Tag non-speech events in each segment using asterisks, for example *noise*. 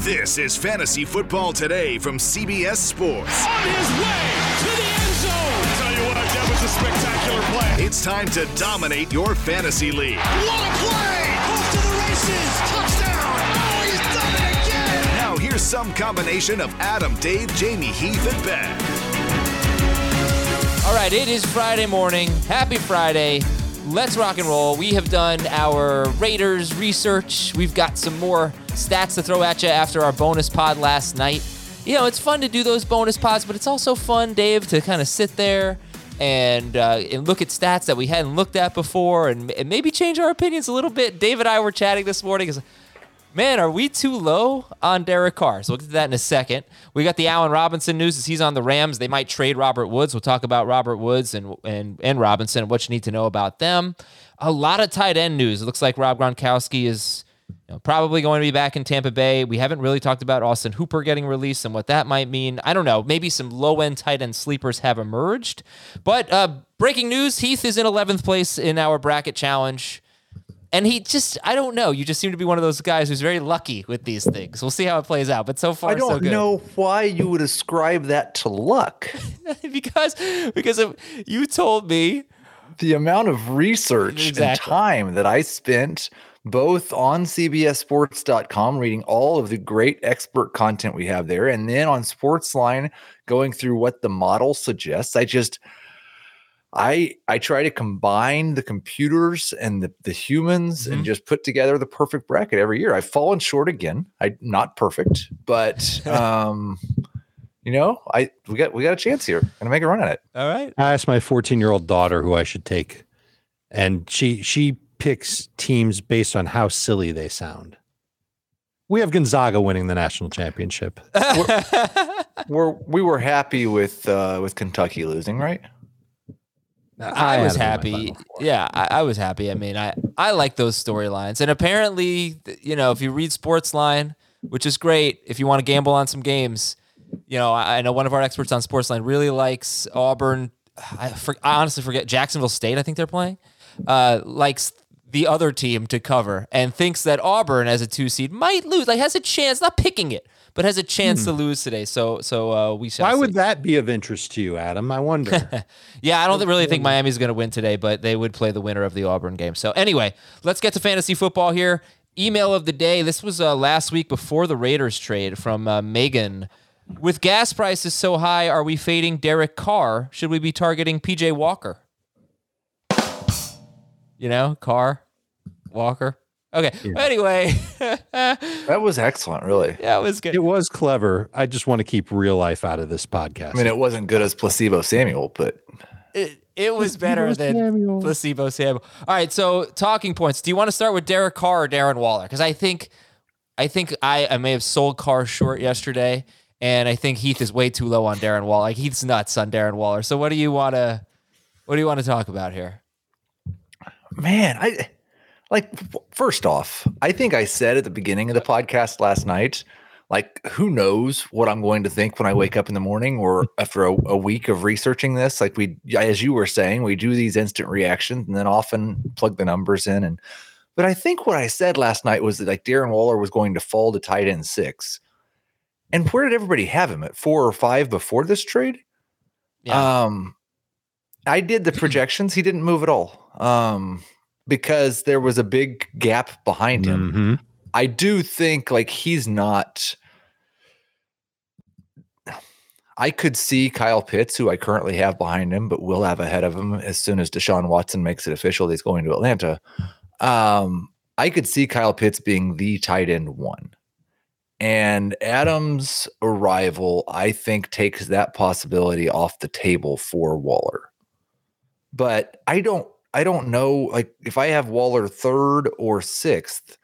This is Fantasy Football Today from CBS Sports. On his way to the end zone. Tell you what, that was a spectacular play. It's time to dominate your fantasy league. What a play! Off to the races. Touchdown. Oh, he's done it again. Now here's some combination of Adam, Dave, Jamie, Heath, and Ben. All right, it is Friday morning. Happy Friday. Let's rock and roll. We have done our Raiders research. We've got some more stats to throw at you after our bonus pod last night. You know, it's fun to do those bonus pods, but it's also fun, Dave, to kind of sit there and uh, and look at stats that we hadn't looked at before and, and maybe change our opinions a little bit. Dave and I were chatting this morning. Man, are we too low on Derek Carr? So we'll get to that in a second. We got the Allen Robinson news as he's on the Rams. They might trade Robert Woods. We'll talk about Robert Woods and and, and Robinson and what you need to know about them. A lot of tight end news. It looks like Rob Gronkowski is you know, probably going to be back in Tampa Bay. We haven't really talked about Austin Hooper getting released and what that might mean. I don't know. Maybe some low end tight end sleepers have emerged. But uh, breaking news Heath is in 11th place in our bracket challenge. And he just, I don't know. You just seem to be one of those guys who's very lucky with these things. We'll see how it plays out. But so far, I don't so know why you would ascribe that to luck. *laughs* because because of, you told me the amount of research Exactly. and time that I spent both on CBSSports.com reading all of the great expert content we have there, and then on Sportsline going through what the model suggests. I just I I try to combine the computers and the, the humans Mhm. and just put together the perfect bracket every year. I've fallen short again. I not perfect, but *laughs* um you know, I we got we got a chance here. Gonna make a run at it. All right. I asked my 14 year old daughter who I should take, and she she picks teams based on how silly they sound. We have Gonzaga winning the national championship. *laughs* We're we were happy with uh with Kentucky losing, right? I, had was them in my happy. Yeah, I, I was happy. I mean, I I like those storylines, and apparently, you know, if you read Sportsline, which is great, if you want to gamble on some games, you know, I, I know one of our experts on Sportsline really likes Auburn. I, for, I honestly forget Jacksonville State. I think they're playing. Uh, likes the other team to cover and thinks that Auburn as a two seed might lose. Like has a chance, not picking it, but has a chance to lose today. So so uh, we shall. Why see. would that be of interest to you, Adam? I wonder. *laughs* Yeah, I don't really think Miami's going to win today, but they would play the winner of the Auburn game. So anyway, let's get to fantasy football here. Email of the day. This was uh, last week before the Raiders trade from uh, Megan. With gas prices so high, are we fading Derek Carr? Should we be targeting PJ Walker? You know, Carr, Walker. Okay. Anyway, *laughs* That was excellent, really. yeah, it was good. it was clever. I just want to keep real life out of this podcast. I mean, it wasn't good as placebo Samuel, but it, it was better than Samuel. placebo Samuel. All right, so talking points. Do you want to start with Derek Carr or Darren Waller? Because I think, I think I, I may have sold Carr short yesterday, and I think Heath is way too low on Darren Waller. Like Heath's nuts on Darren Waller. So what do you want to, what do you want to talk about here? Man, I like first off, I think I said at the beginning of the podcast last night, like who knows what I'm going to think when I wake up in the morning or after a, a week of researching this. Like we, as you were saying, we do these instant reactions and then often plug the numbers in. And but I think what I said last night was that like Darren Waller was going to fall to tight end six. And where did everybody have him at four or five before this trade? Yeah. Um, I did the *clears throat* projections. He didn't move at all. Um, because there was a big gap behind him. Mhm. I do think like he's not. I could see Kyle Pitts, who I currently have behind him, but will have ahead of him as soon as Deshaun Watson makes it official that he's going to Atlanta. Um, I could see Kyle Pitts being the tight end one. And Adams' arrival, I think, takes that possibility off the table for Waller. But I don't I don't know like if I have Waller third or sixth,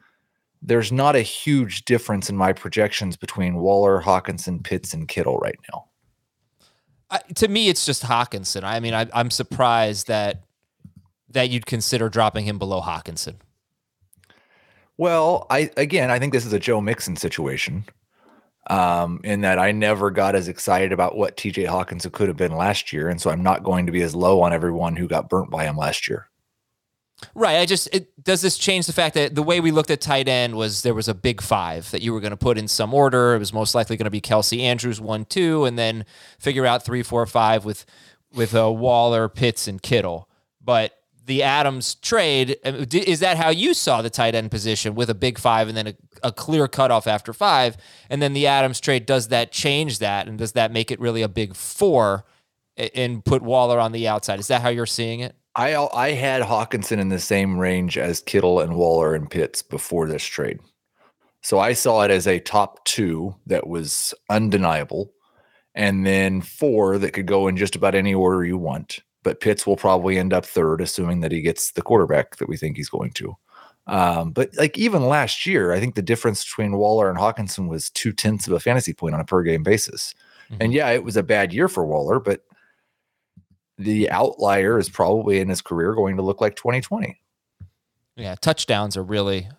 there's not a huge difference in my projections between Waller, Hockenson, Pitts, and Kittle right now. I, to me, it's just Hockenson. I mean, I, I'm surprised that that you'd consider dropping him below Hockenson. Well, I again, I think this is a Joe Mixon situation. Um, in that I never got as excited about what TJ Hawkins could have been last year, and so I'm not going to be as low on everyone who got burnt by him last year. Right. I just it, does this change the fact that the way we looked at tight end was there was a big five that you were going to put in some order. It was most likely going to be Kelce Andrews one two, and then figure out three four five with with uh, Waller, Pitts, and Kittle. But the Adams trade uh, is that how you saw the tight end position with a big five and then a, a clear cutoff after five, and then the Adams trade does that change that and does that make it really a big four and put Waller on the outside? Is that how you're seeing it? I I had Hockenson in the same range as Kittle and Waller and Pitts before this trade. So I saw it as a top two that was undeniable, and then four that could go in just about any order you want. But Pitts will probably end up third, assuming that he gets the quarterback that we think he's going to. Um, but like even last year, I think the difference between Waller and Hockenson was two tenths of a fantasy point on a per game basis. Mm-hmm. And yeah, it was a bad year for Waller, but the outlier is probably in his career going to look like 2020. Yeah, touchdowns are really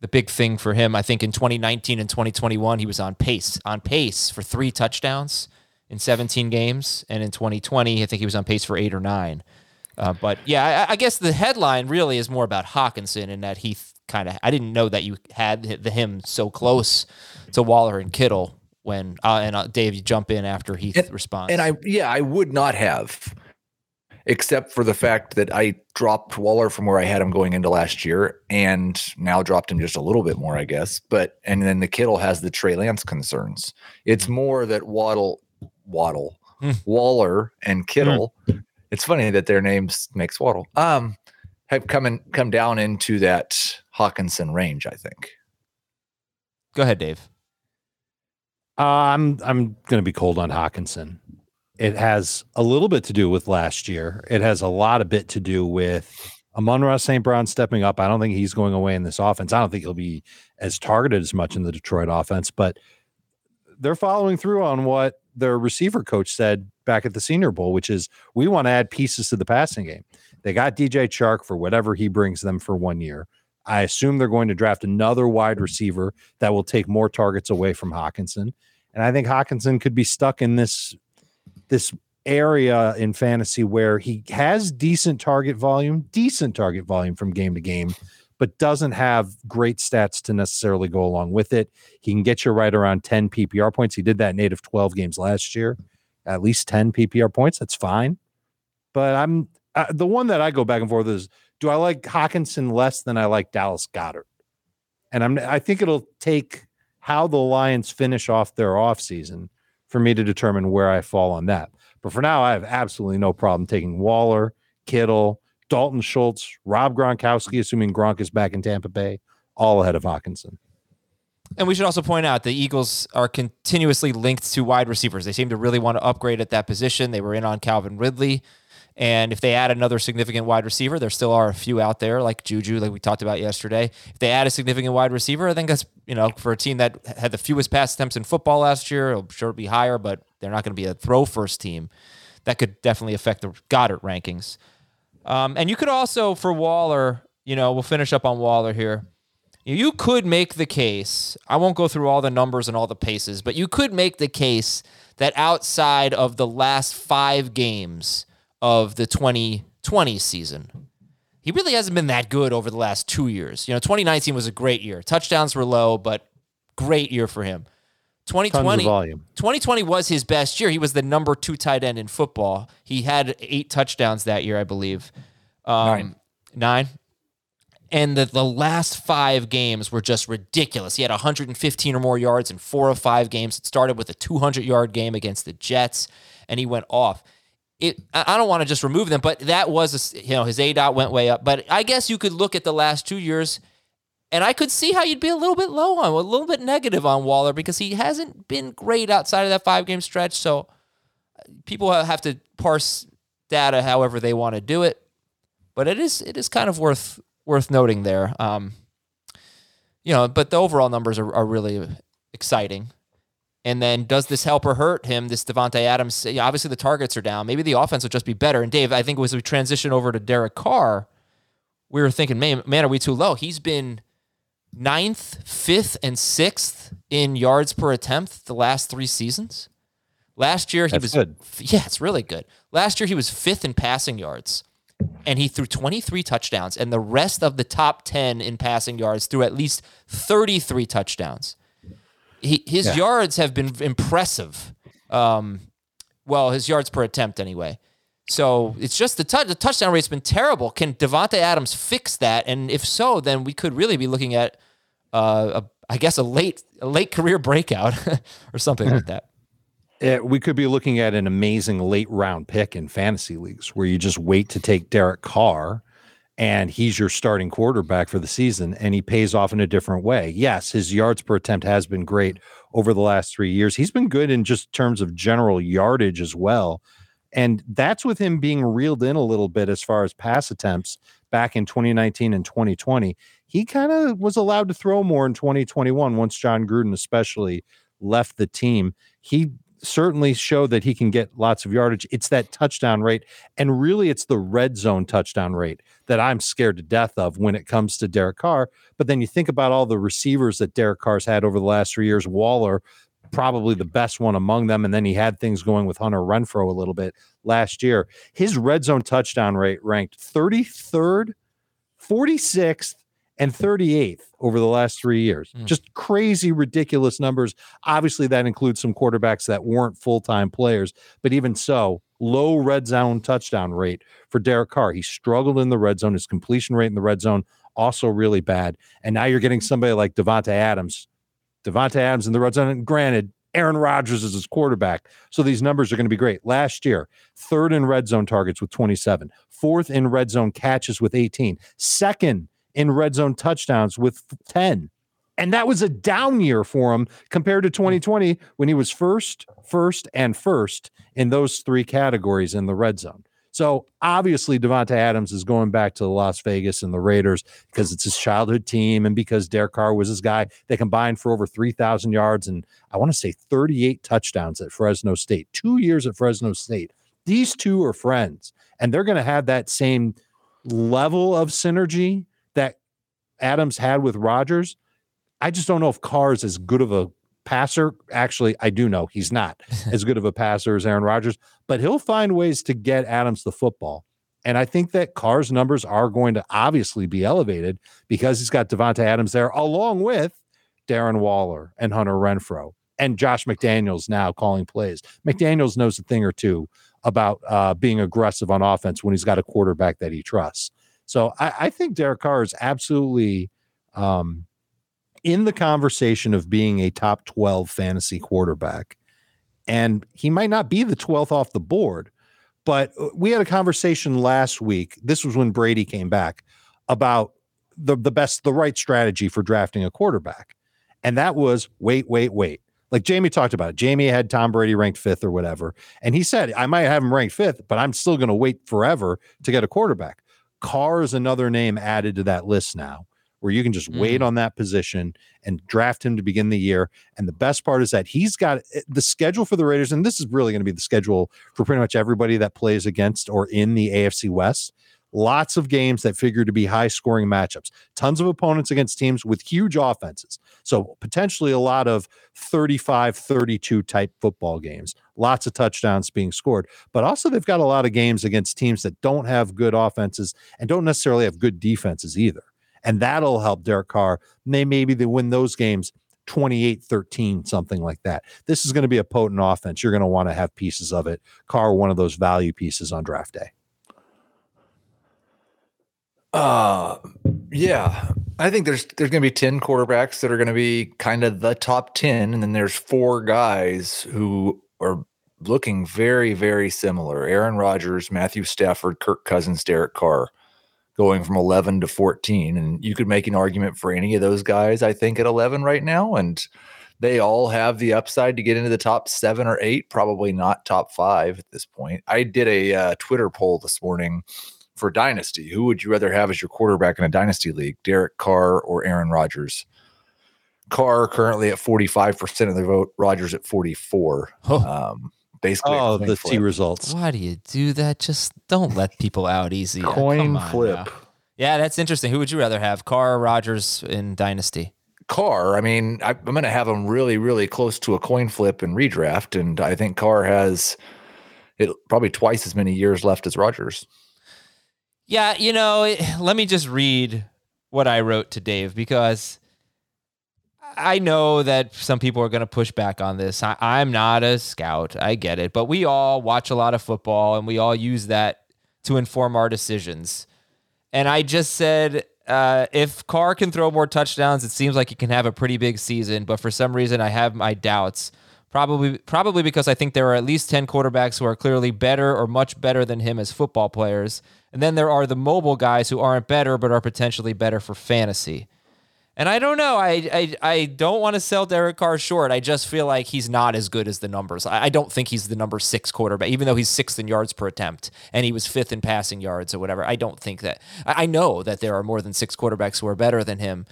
the big thing for him. I think in 2019 and 2021 he was on pace, on pace for 3 touchdowns in 17 games and in 2020 I think he was on pace for 8 or 9. Uh, but yeah, I, I, guess the headline really is more about Hockenson and that he kind of I didn't know that you had the him so close to Waller and Kittle when uh, and uh, Dave, you jump in after Heath and, responds. And I, yeah, I would not have except for the fact that I dropped Waller from where I had him going into last year and now dropped him just a little bit more, I guess. But and then the Kittle has the Trey Lance concerns. It's hmm. more that Waddle, Waddle, mm. Waller, and Kittle. Mm. It's funny that their names makes Waddle. Um, have come and come down into that Hockenson range, I think. Go ahead, Dave. Uh, I'm I'm going to be cold on Hockenson. It has a little bit to do with last year. It has a lot of bit to do with Amon-Ra St. Brown stepping up. I don't think he's going away in this offense. I don't think he'll be as targeted as much in the Detroit offense, but they're following through on what their receiver coach said back at the Senior Bowl, which is we want to add pieces to the passing game. They got DJ Chark for whatever he brings them for one year. I assume they're going to draft another wide receiver that will take more targets away from Hockenson. And I think Hockenson could be stuck in this this area in fantasy where he has decent target volume, decent target volume from game to game, but doesn't have great stats to necessarily go along with it. He can get you right around 10 PPR points. He did that native 12 games last year, at least 10 PPR points. That's fine. But I'm uh, the one that I go back and forth is do I like Hockenson less than I like Dallas Goedert? And I'm I think it'll take how the Lions finish off their offseason for me to determine where I fall on that. But for now, I have absolutely no problem taking Waller, Kittle, Dalton Schultz, Rob Gronkowski, assuming Gronk is back in Tampa Bay, all ahead of Hockenson. And we should also point out the Eagles are continuously linked to wide receivers. They seem to really want to upgrade at that position. They were in on Calvin Ridley. And if they add another significant wide receiver, there still are a few out there like Juju, like we talked about yesterday. If they add a significant wide receiver, I think that's, you know, for a team that had the fewest pass attempts in football last year, it'll sure be higher, but they're not going to be a throw first team. That could definitely affect the Goedert rankings. Um, and you could also, for Waller, you know, we'll finish up on Waller here. You could make the case, I won't go through all the numbers and all the paces, but you could make the case that outside of the last five games, of the 2020 season. He really hasn't been that good over the last two years. You know, 2019 was a great year. Touchdowns were low, but great year for him. 2020, 2020 was his best year. He was the number two tight end in football. He had eight touchdowns that year, I believe. Um, nine. Nine. And the, the last five games were just ridiculous. He had 115 or more yards in four or five games. It started with a 200 yard game against the Jets, and he went off. It, I don't want to just remove them, but that was, a, you know, his aDOT went way up. But I guess you could look at the last two years, and I could see how you'd be a little bit low on, a little bit negative on Waller because he hasn't been great outside of that five game stretch. So people have to parse data however they want to do it. But it is it is kind of worth worth noting there. Um, you know, but the overall numbers are, are really exciting. And then does this help or hurt him? This Davante Adams, obviously the targets are down. Maybe the offense will just be better. And Dave, I think as we transition over to Derek Carr, we were thinking, man, man, are we too low? He's been ninth, fifth, and sixth in yards per attempt the last three seasons. Last year he That's was good. yeah, it's really good. Last year he was fifth in passing yards and he threw 23 touchdowns, and the rest of the top 10 in passing yards threw at least 33 touchdowns. He, his Yeah. yards have been impressive. Um, well, his yards per attempt, anyway. So it's just the, tou- the touchdown rate's been terrible. Can Davante Adams fix that? And if so, then we could really be looking at, uh, a, I guess, a late a late career breakout *laughs* or something like that. *laughs* Uh, we could be looking at an amazing late round pick in fantasy leagues where you just wait to take Derek Carr and he's your starting quarterback for the season and he pays off in a different way. Yes, his yards per attempt has been great over the last three years. He's been good in just terms of general yardage as well. And that's with him being reeled in a little bit as far as pass attempts back in 2019 and 2020. He kind of was allowed to throw more in 2021 once Jon Gruden, especially, left the team. He certainly showed that he can get lots of yardage. It's that touchdown rate. And really, it's the red zone touchdown rate that I'm scared to death of when it comes to Derek Carr. But then you think about all the receivers that Derek Carr's had over the last three years. Waller, probably the best one among them. And then he had things going with Hunter Renfrow a little bit last year. His red zone touchdown rate ranked 33rd, 46th, and 38th over the last three years. Mm. Just crazy, ridiculous numbers. Obviously, that includes some quarterbacks that weren't full time players, but even so, low red zone touchdown rate for Derek Carr. He struggled in the red zone. His completion rate in the red zone also really bad. And now you're getting somebody like Davante Adams. Davante Adams in the red zone. And granted, Aaron Rodgers is his quarterback. So these numbers are going to be great. Last year, third in red zone targets with 27, fourth in red zone catches with 18, second in red zone touchdowns with 10. And that was a down year for him compared to 2020 when he was first, first, and first in those three categories in the red zone. So obviously, Davante Adams is going back to the Las Vegas and the Raiders because it's his childhood team and because Derek Carr was his guy. They combined for over 3,000 yards and I want to say 38 touchdowns at Fresno State, two years at Fresno State. These two are friends and they're going to have that same level of synergy that Adams had with Rodgers. I just don't know if Carr is as good of a passer. Actually, I do know he's not *laughs* as good of a passer as Aaron Rodgers, but he'll find ways to get Adams the football. And I think that Carr's numbers are going to obviously be elevated because he's got Davante Adams there, along with Darren Waller and Hunter Renfrow and Josh McDaniels now calling plays. McDaniels knows a thing or two about uh, being aggressive on offense when he's got a quarterback that he trusts. So I, I think Derek Carr is absolutely um, in the conversation of being a top 12 fantasy quarterback. And he might not be the 12th off the board, but uh, we had a conversation last week. This was when Brady came back about the, the best, the right strategy for drafting a quarterback. And that was wait, wait, wait. Like Jamie talked about it. Jamie had Tom Brady ranked fifth or whatever. And he said, I might have him ranked fifth, but I'm still going to wait forever to get a quarterback. Carr is another name added to that list now where you can just wait on that position and draft him to begin the year. And the best part is that he's got eh, the schedule for the Raiders, and this is really going to be the schedule for pretty much everybody that plays against or in the AFC West. Lots of games that figure to be high scoring matchups, tons of opponents against teams with huge offenses. So, potentially a lot of 35 32 type football games, lots of touchdowns being scored. But also, they've got a lot of games against teams that don't have good offenses and don't necessarily have good defenses either and that'll help Derek Carr. They maybe they win those games 28 13, something like that. This is going to be a potent offense. You're going to want to have pieces of it. Carr, one of those value pieces on draft day. Uh yeah. I think there's there's going to be 10 quarterbacks that are going to be kind of the top 10 and then there's four guys who are looking very very similar. Aaron Rodgers, Matthew Stafford, Kirk Cousins, Derek Carr going from 11 to 14 and you could make an argument for any of those guys I think at 11 right now and they all have the upside to get into the top 7 or 8, probably not top 5 at this point. I did a uh, Twitter poll this morning for dynasty. Who would you rather have as your quarterback in a dynasty league, Derek Carr or Aaron Rodgers? Carr currently at 45% of the vote, Rodgers at 44. Oh. Um, basically, a Oh, the flip. T results. Why do you do that? Just don't let people out easy. coin Come on flip. now. Yeah, that's interesting. Who would you rather have, Carr or Rodgers in Dynasty? Carr, I mean, I, I'm going to have him really, really close to a coin flip and redraft, and I think Carr has it probably twice as many years left as Rodgers. Yeah, you know, it, let me just read what I wrote to Dave because I know that some people are going to push back on this. I, I'm not a scout. I get it. But we all watch a lot of football and we all use that to inform our decisions. And I just said, uh, if Carr can throw more touchdowns, it seems like he can have a pretty big season. But for some reason, I have my doubts. Probably, probably because I think there are at least ten quarterbacks who are clearly better or much better than him as football players, and then there are the mobile guys who aren't better but are potentially better for fantasy. And I don't know. I I, I don't want to sell Derek Carr short. I just feel like he's not as good as the numbers. I, I don't think he's the number six quarterback, even though he's sixth in yards per attempt and he was fifth in passing yards or whatever. I don't think that. I, I know that there are more than six quarterbacks who are better than him.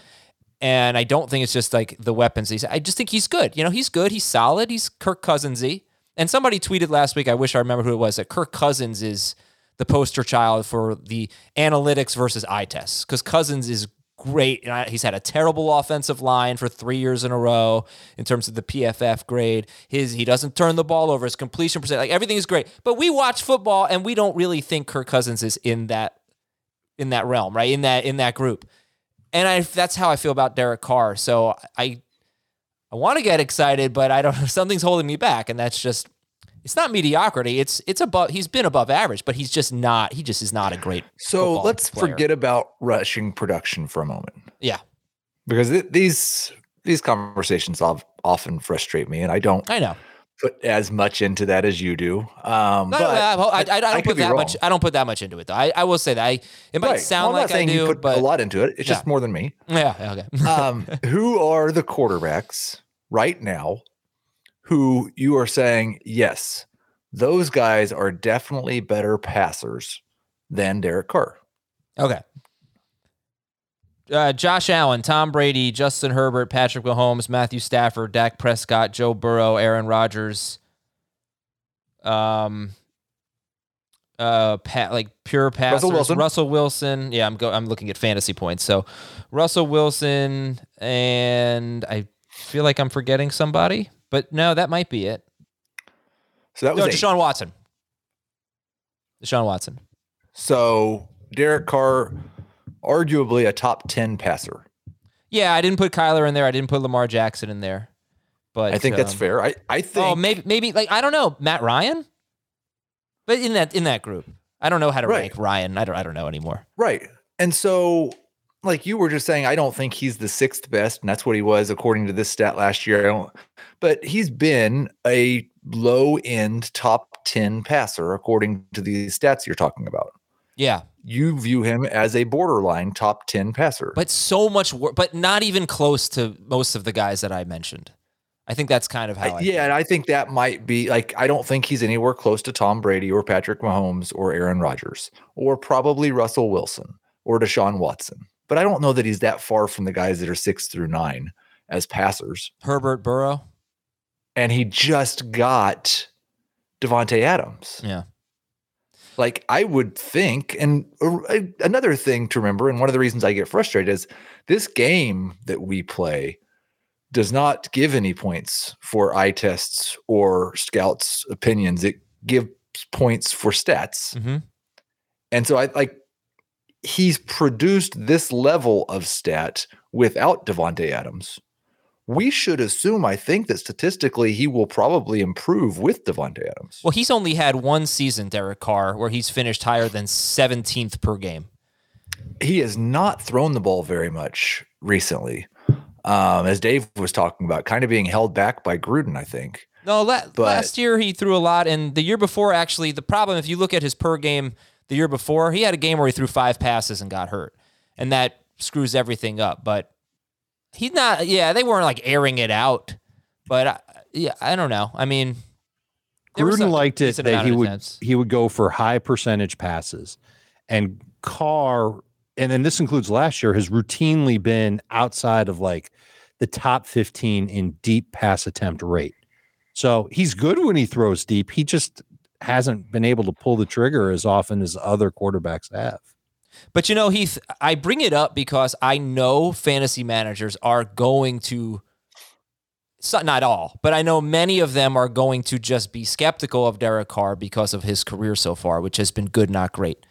And I don't think it's just like the weapons. He's, I just think he's good. You know, he's good. He's solid. He's Kirk Cousinsy. And somebody tweeted last week. I wish I remember who it was. That Kirk Cousins is the poster child for the analytics versus eye tests because Cousins is great. He's had a terrible offensive line for three years in a row in terms of the PFF grade. His he doesn't turn the ball over. His completion percent, like everything is great. But we watch football and we don't really think Kirk Cousins is in that in that realm, right? In that in that group. And I that's how I feel about Derek Carr. So I I want to get excited, but I don't *laughs* something's holding me back, and that's just it's not mediocrity. It's it's above he's been above average, but he's just not he just is not a great So let's player. forget about rushing production for a moment. Yeah. because th- these these conversations often frustrate me, and I don't I know. put as much into that as you do. Um, No, but I, I, I, I don't could put that wrong. much. I don't put that much into it, though. I, I will say that I it might Right. sound Well, like I do, you put but a lot into it. It's Yeah. just more than me. yeah, yeah, okay. *laughs* Um, who are the quarterbacks right now who you are saying yes, those guys are definitely better passers than Derek Carr? Okay. Uh, Josh Allen, Tom Brady, Justin Herbert, Patrick Mahomes, Matthew Stafford, Dak Prescott, Joe Burrow, Aaron Rodgers. Um. Uh, Pat, like pure passers. Wilson. Russell Wilson. Yeah, I'm go. I'm looking at fantasy points. So, Russell Wilson, and I feel like I'm forgetting somebody, but no, that might be it. So that was No, eight. Deshaun Watson. Deshaun Watson. So Derek Carr, arguably a top 10 passer. Yeah, I didn't put Kyler in there. I didn't put Lamar Jackson in there. But I think that's um, fair. I, I think Oh, maybe maybe like I don't know, Matt Ryan? But in that in that group. I don't know how to Right. rank Ryan. I don't I don't know anymore. right. And so like you were just saying, I don't think he's the sixth best, and that's what he was according to this stat last year. I don't but he's been a low end top 10 passer according to these stats you're talking about. Yeah. You view him as a borderline top 10 passer. But so much work but not even close to most of the guys that I mentioned. I think that's kind of how I, I- yeah, and I think that might be like I don't think he's anywhere close to Tom Brady or Patrick Mahomes or Aaron Rodgers or probably Russell Wilson or Deshaun Watson. But I don't know that he's that far from the guys that are six through nine as passers. Herbert Burrow. And he just got Davante Adams. Yeah. Like I would think, and another thing to remember, and one of the reasons I get frustrated is this game that we play does not give any points for eye tests or scouts' opinions. It gives points for stats. Mm-hmm. And so I like he's produced this level of stat without Davante Adams. We should assume, I think, that statistically he will probably improve with Davante Adams. Well, he's only had one season, Derek Carr, where he's finished higher than 17th per game. he has not thrown the ball very much recently. Um, as Dave was talking about, kind of being held back by Gruden, I think. No, la- But- last year he threw a lot, and the year before, actually, the problem if you look at his per game the year before, he had a game where he threw five passes and got hurt, and that screws everything up. But he's not. Yeah, they weren't like airing it out, but I, yeah, I don't know. I mean, Gruden liked it that he would he would go for high percentage passes, and Carr, and then this includes last year, has routinely been outside of like the top fifteen in deep pass attempt rate. So he's good when he throws deep. He just hasn't been able to pull the trigger as often as other quarterbacks have. But you know, Heath, I bring it up because I know fantasy managers are going to, not all, but I know many of them are going to just be skeptical of Derek Carr because of his career so far, which has been good, not great.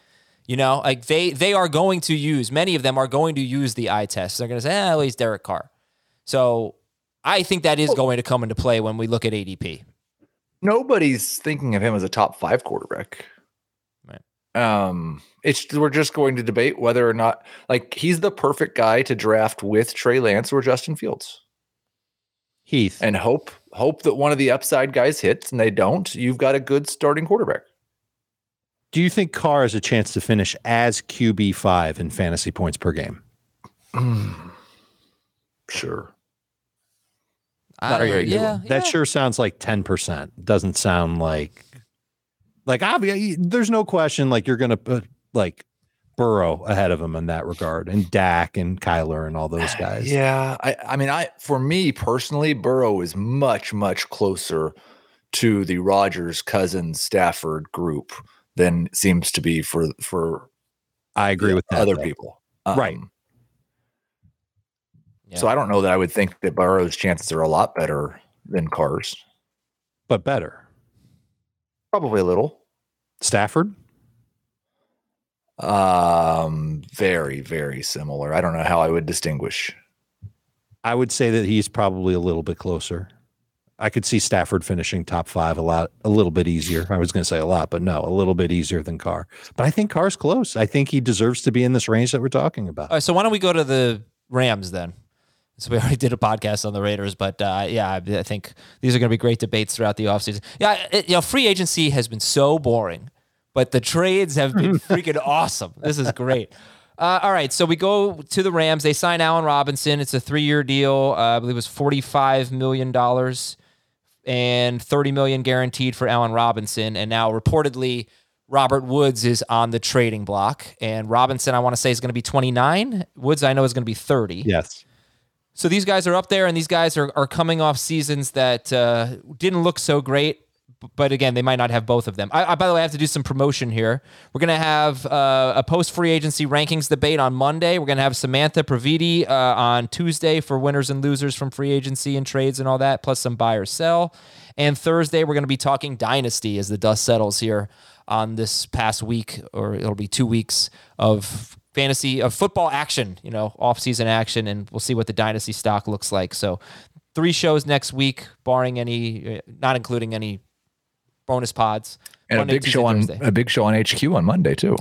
You know, like they they are going to use many of them are going to use the eye test. They're going to say, "Ah, well, he's Derek Carr." So I think that is going to come into play when we look at ADP. Nobody's thinking of him as a top five quarterback. Right. Um, it's we're just going to debate whether or not like he's the perfect guy to draft with Trey Lance or Justin Fields, Heath, and hope hope that one of the upside guys hits, and they don't. You've got a good starting quarterback. do you think Carr has a chance to finish as QB five in fantasy points per game? Sure. I, very good yeah. That yeah. sure sounds like 10%. Doesn't sound like like obviously there's no question like you're going to put like Burrow ahead of him in that regard and Dak and Kyler and all those uh, guys. Yeah, I, I mean, I for me personally, Burrow is much much closer to the Rodgers Cousins Stafford group than seems to be for for I agree with that. other though. people. Right. Um, So I don't know that I would think that Burrow's chances are a lot better than Carr's. But better. Probably a little. Stafford? Um, very very similar. I don't know how I would distinguish. I would say that he's probably a little bit closer. I could see Stafford finishing top five a lot, a little bit easier. I was going to say a lot, but no, a little bit easier than Carr. But I think Carr's close. I think he deserves to be in this range that we're talking about. All right, so why don't we go to the Rams then? So we *laughs* already did a podcast on the Raiders, but uh, yeah, I, think these are going to be great debates throughout the offseason. Yeah, it, you know, free agency has been so boring, but the trades have been *laughs* freaking awesome. This is great. Uh, all right, so we go to the Rams. They sign Allen Robinson. It's a three-year deal. Uh, I believe it was forty-five million dollars and thirty million guaranteed for Allen Robinson. And now reportedly, Robert Woods is on the trading block, and Robinson, I want to say, is going to be twenty-nine. Woods, I know, is going to be thirty. Yes. So these guys are up there, and these guys are, are coming off seasons that uh, didn't look so great. But again, they might not have both of them. I, I, by the way, I have to do some promotion here. We're going to have uh, a post free agency rankings debate on Monday. We're going to have Samantha Pravidi uh, on Tuesday for winners and losers from free agency and trades and all that, plus some buy or sell. And Thursday, we're going to be talking dynasty as the dust settles here on this past week, or it'll be two weeks of fantasy of football action, you know, off-season action, and we'll see what the dynasty stock looks like. So, three shows next week, barring any, uh, not including any bonus pods. And Monday, a big Tuesday, show on Thursday. a big show on HQ on Monday too.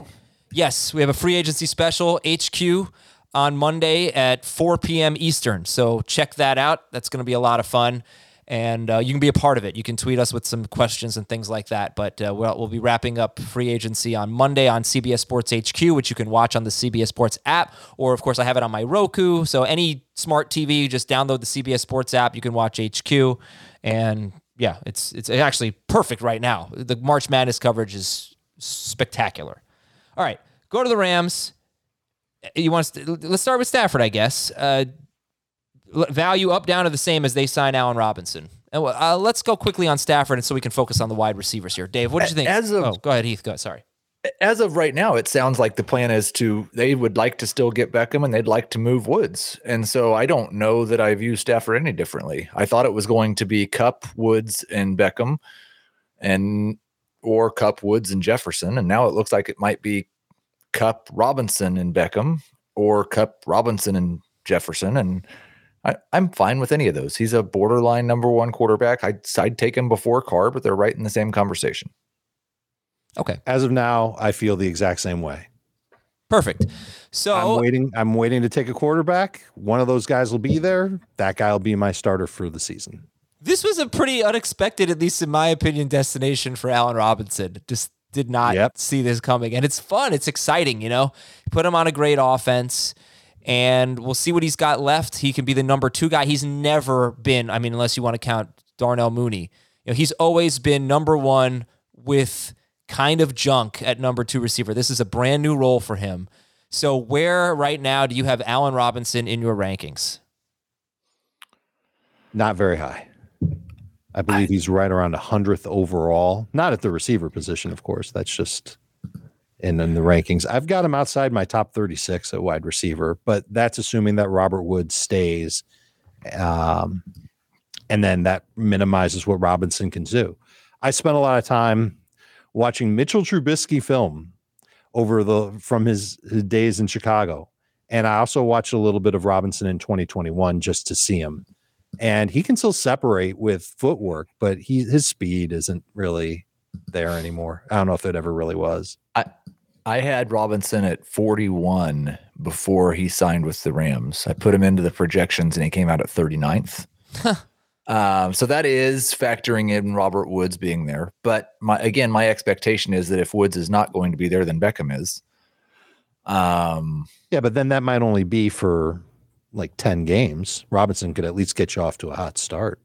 Yes, we have a free agency special HQ on Monday at 4 p.m. Eastern. So check that out. That's going to be a lot of fun. And uh, you can be a part of it. You can tweet us with some questions and things like that. But uh, we'll, we'll be wrapping up free agency on Monday on CBS Sports HQ, which you can watch on the CBS Sports app. Or, of course, I have it on my Roku. So any smart TV, just download the CBS Sports app. You can watch HQ. And yeah, it's, it's actually perfect right now. The March Madness coverage is spectacular. All right, go to the Rams. You want to, let's start with Stafford, I guess. Uh, value up down to the same as they sign Allen Robinson. And uh, let's go quickly on Stafford, and so we can focus on the wide receivers here. Dave, what did you think? As of- oh, go ahead, Heath. Go. Sorry. As of right now, it sounds like the plan is to they would like to still get Beckham and they'd like to move Woods. And so I don't know that I view Stafford any differently. I thought it was going to be Kupp, Woods, and Beckham, and or Kupp, Woods, and Jefferson. And now it looks like it might be Kupp, Robinson, and Beckham, or Kupp, Robinson, and Jefferson. And I, I'm fine with any of those. He's a borderline number one quarterback. I'd, I'd take him before Carr, but they're right in the same conversation. Okay. As of now, I feel the exact same way. Perfect. So I'm waiting. I'm waiting to take a quarterback. One of those guys will be there. That guy will be my starter for the season. this was a pretty unexpected, at least in my opinion, destination for Allen Robinson. Just did not Yep. see this coming. And it's fun. It's exciting, you know? Put him on a great offense. And we'll see what he's got left. He can be the number two guy. He's never been, I mean, unless you want to count Darnell Mooney. You know, he's always been number one with kind of junk at number two receiver. This is a brand new role for him. So, where right now do you have Allen Robinson in your rankings? Not very high. I believe he's right around a hundredth overall. Not at the receiver position, of course. That's just in, in the rankings. I've got him outside my top 36 at wide receiver, but that's assuming that Robert Woods stays. Um, and then that minimizes what Robinson can do. I spent a lot of time watching Mitchell Trubisky film over the from his, his days in Chicago. And I also watched a little bit of Robinson in 2021 just to see him. And he can still separate with footwork, but he his speed isn't really there anymore. I don't know if it ever really was. I had Robinson at 41 before he signed with the Rams. I put him into the projections and he came out at 39th. um, so that is factoring in Robert Woods being there. But my again, my expectation is that if Woods is not going to be there, then Beckham is. Um, Yeah, but then that might only be for like 10 games. Robinson could at least get you off to a hot start.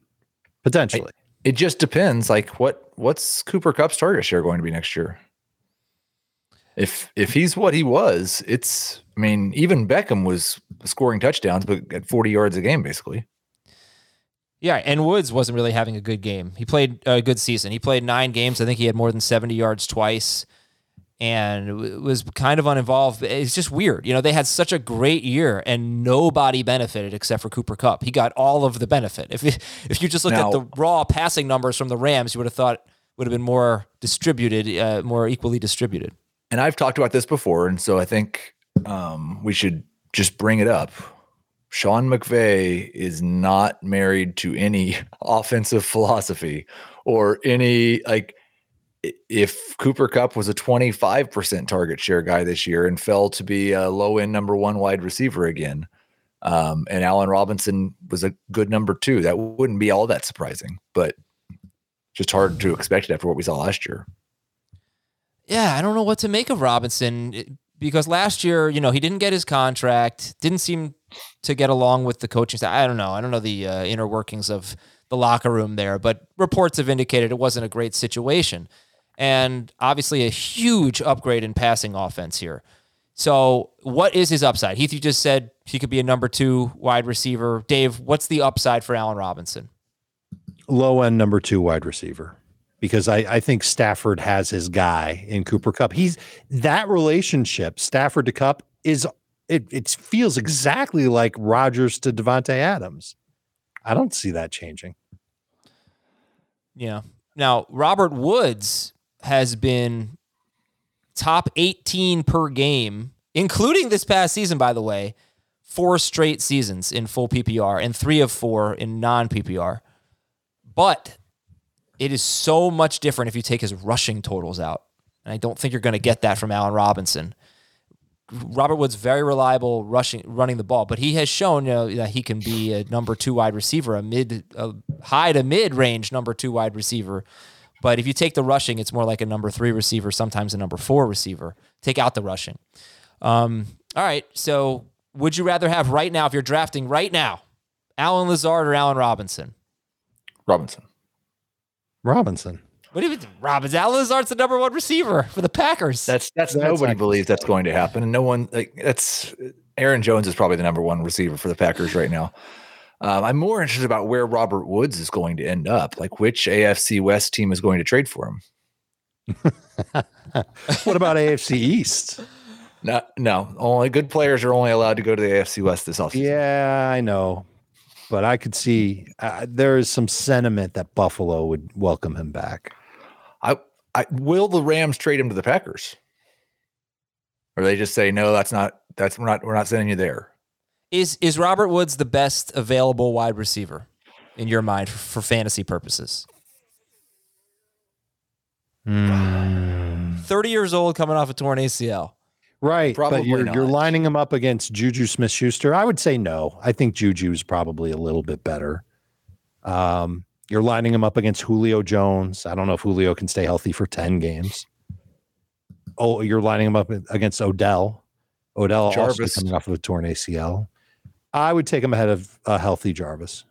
Potentially. it just depends. Like what what's Cooper Kupp's target share going to be next year? If if he's what he was, it's I mean, even Beckham was scoring touchdowns, but at 40 yards a game, basically. Yeah, and Woods wasn't really having a good game. He played a good season. He played nine games. I think he had more than 70 yards twice and was kind of uninvolved. It's just weird. You know, they had such a great year and nobody benefited except for Cooper Kupp. He got all of the benefit. If if you just looked Now- at the raw passing numbers from the Rams, you would have thought would have been more distributed, uh, more equally distributed. And I've talked about this before, and so I think um, we should just bring it up. Sean McVay is not married to any *laughs* offensive philosophy or any like. If Cooper Kupp was a 25% target share guy this year and fell to be a low end number one wide receiver again, um, and Allen Robinson was a good number two, that wouldn't be all that surprising, but just hard to expect it after what we saw last year. Yeah, I don't know what to make of Robinson because last year, you know, he didn't get his contract, didn't seem to get along with the coaching staff. I don't know. I don't know the uh, inner workings of the locker room there, but reports have indicated it wasn't a great situation. And obviously, a huge upgrade in passing offense here. So, what is his upside? Heath, you just said he could be a number two wide receiver. Dave, what's the upside for Allen Robinson? Low end number two wide receiver. Because I, I think Stafford has his guy in Cooper Kupp. He's that relationship, Stafford to Kupp, is it it feels exactly like Rodgers to Davante Adams. I don't see that changing. Yeah. Now, Robert Woods has been top 18 per game, including this past season, by the way, four straight seasons in full PPR and three of four in non PPR. But it is so much different if you take his rushing totals out. And I don't think you're going to get that from Allen Robinson. Robert Woods very reliable rushing running the ball, but he has shown you know, that he can be a number two wide receiver, a mid, a high to mid range number two wide receiver. But if you take the rushing, it's more like a number three receiver, sometimes a number four receiver. Take out the rushing. Um, all right. So would you rather have right now, if you're drafting right now, Allen Lazard or Allen Robinson? Robinson. Robinson. What do you mean, Robinson? Allen Lazard's the number one receiver for the Packers. That's that's, That's nobody not- believes that's going to happen, and no one like that's Aaron Jones is probably the number one receiver for the Packers right now. Um, I'm more interested about where Robert Woods is going to end up, like which AFC West team is going to trade for him. *laughs* What about AFC East? No, no, only good players are only allowed to go to the AFC West this offseason. Yeah, I know. But I could see uh, there is some sentiment that Buffalo would welcome him back. I, I will the Rams trade him to the Packers, or they just say no, that's not that's we're not we're not sending you there. Is is Robert Woods the best available wide receiver in your mind for, for fantasy purposes? Hmm. Thirty years old, coming off a torn ACL. Right. Probably but you're, you're lining him up against Juju Smith Schuster. I would say no. I think Juju's probably a little bit better. Um, you're lining him up against Julio Jones. I don't know if Julio can stay healthy for 10 games. Oh, you're lining him up against Odell. Odell also coming off of a torn ACL. I would take him ahead of a healthy Jarvis.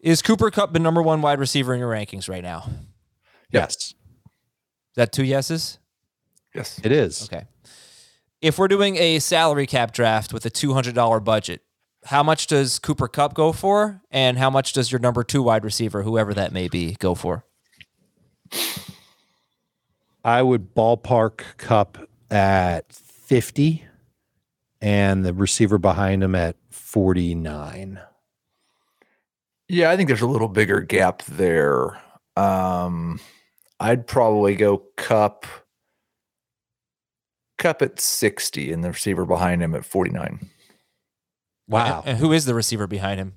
Is Cooper Kupp the number one wide receiver in your rankings right now? Is Yes, that two yeses? Yes. it is. Okay. If we're doing a salary cap draft with a $200 budget, how much does Cooper Kupp go for? And how much does your number two wide receiver, whoever that may be, go for? I would ballpark Kupp at 50 and the receiver behind him at 49. Yeah, I think there's a little bigger gap there. Um, I'd probably go Kupp, Kupp at 60, and the receiver behind him at 49. Wow. And, and who is the receiver behind him?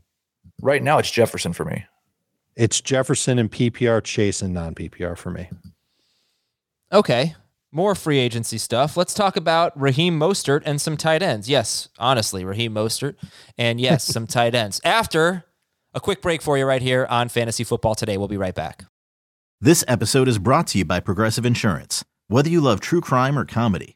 Right now, it's Jefferson for me. It's Jefferson and PPR, Chase and non PPR for me. Okay. More free agency stuff. Let's talk about Raheem Mostert and some tight ends. Yes, honestly, Raheem Mostert. And yes, some *laughs* tight ends. After a quick break for you right here on Fantasy Football Today. We'll be right back. This episode is brought to you by Progressive Insurance. Whether you love true crime or comedy,